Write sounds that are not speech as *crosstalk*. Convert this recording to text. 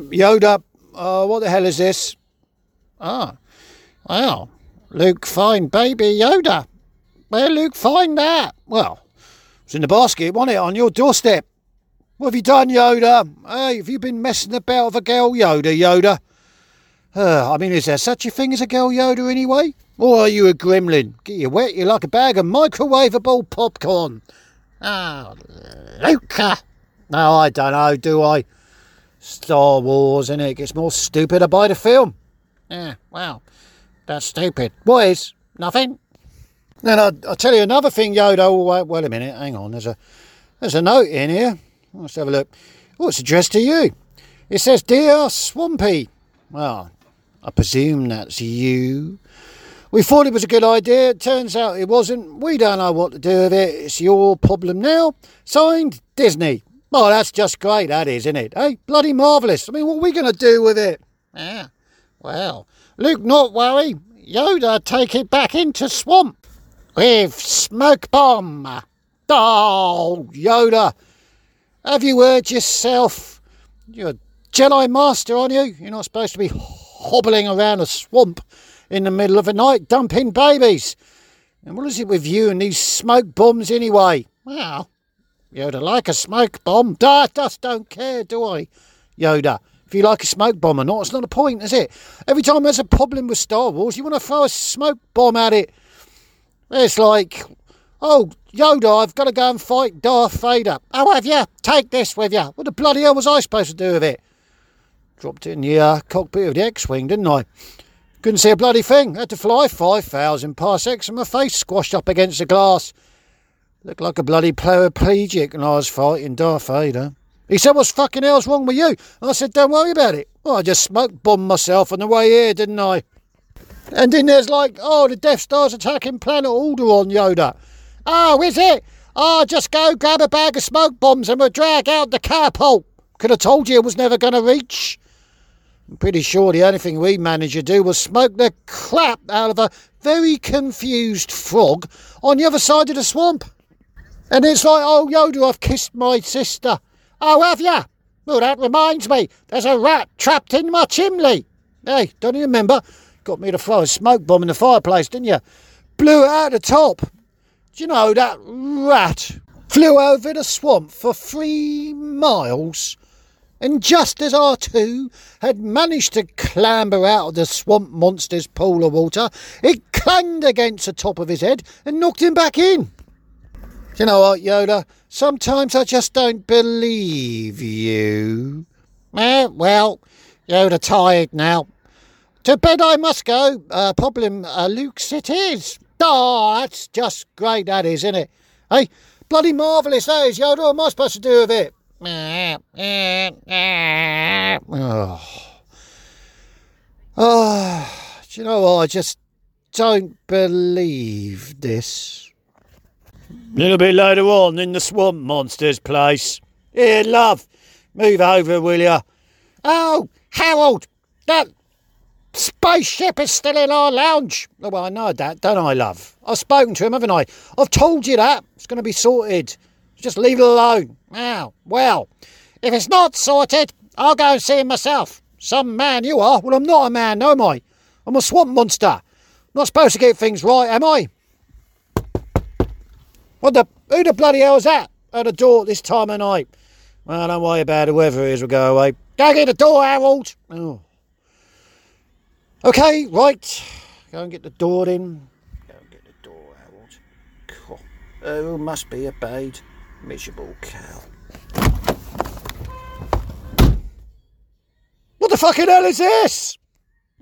Yoda, uh, what the hell is this? Ah, well, Luke, find baby Yoda. Where Luke find that? Well, it's in the basket, wasn't it, on your doorstep? What have you done, Yoda? Hey, have you been messing about with a girl Yoda, Yoda? Uh, I mean, is there such a thing as a girl Yoda anyway? Or are you a gremlin? Get you wet, you're like a bag of microwavable popcorn. Ah, oh, Luca. No, I don't know, do I? Star Wars, and it gets more stupider by the film. Yeah, well, that's stupid. What is? Nothing? Then I'll, I'll tell you another thing, Yoda. Oh, wait, wait a minute, hang on. There's a there's a note in here. Let's have a look. Oh, it's addressed to you. It says, Dear Swampy. Well, I presume that's you. We thought it was a good idea. It turns out it wasn't. We don't know what to do with it. It's your problem now. Signed, Disney. Oh, that's just great, that is, isn't it? Hey, bloody marvellous. I mean, what are we going to do with it? Yeah, well, Luke, not worry. Yoda, take it back into swamp with smoke bomb. Oh, Yoda, have you heard yourself? You're a Jedi Master, aren't you? You're not supposed to be hobbling around a swamp in the middle of the night dumping babies. And what is it with you and these smoke bombs anyway? Well, Yoda, like a smoke bomb. I just don't care, do I? Yoda, if you like a smoke bomb or not, it's not a point, is it? Every time there's a problem with Star Wars, you want to throw a smoke bomb at it. It's like, oh, Yoda, I've got to go and fight Darth Vader. Oh, have you? Take this with you. What the bloody hell was I supposed to do with it? Dropped it in the uh, cockpit of the X-Wing, didn't I? Couldn't see a bloody thing. Had to fly 5,000 parsecs and my face squashed up against the glass. Looked like a bloody paraplegic when I was fighting Darth Vader. He said, What's fucking hell's wrong with you? I said, Don't worry about it. Well, I just smoke bombed myself on the way here, didn't I? And then there's like, Oh, the Death Star's attacking planet Alderaan, Yoda. Oh, is it? Oh, just go grab a bag of smoke bombs and we'll drag out the catapult. Could have told you it was never going to reach. I'm pretty sure the only thing we managed to do was smoke the crap out of a very confused frog on the other side of the swamp. And it's like, oh, Yoda, I've kissed my sister. Oh, have ya? Well, that reminds me, there's a rat trapped in my chimney. Hey, don't you remember? Got me to throw a smoke bomb in the fireplace, didn't you? Blew it out the top. Do you know that rat flew over the swamp for three miles? And just as R2 had managed to clamber out of the swamp monster's pool of water, it clanged against the top of his head and knocked him back in. You know what, Yoda? Sometimes I just don't believe you. Eh, well, Yoda tired now. To bed I must go. Uh, problem, uh, Luke's it is. Oh, that's just great, that is, isn't it? Hey, bloody marvellous, that is, Yoda. What am I supposed to do with it? Oh. Oh, *sighs* do you know what? I just don't believe this. Little bit later on in the swamp monster's place. Here, love, move over, will you? Oh, Harold, that spaceship is still in our lounge. Oh, well, I know that, don't I, love? I've spoken to him, haven't I? I've told you that. It's going to be sorted. Just leave it alone. Now, well, if it's not sorted, I'll go and see him myself. Some man you are. Well, I'm not a man, no, am I? I'm a swamp monster. I'm not supposed to get things right, am I? What the? Who the bloody hell is that at the door at this time of night? Well, don't worry about it. Whoever it is will go away. Go get the door, Harold. Oh. Okay, right. Go and get the door in. Go and get the door, Harold. Oh, must be obeyed. Miserable cow. What the fucking hell is this?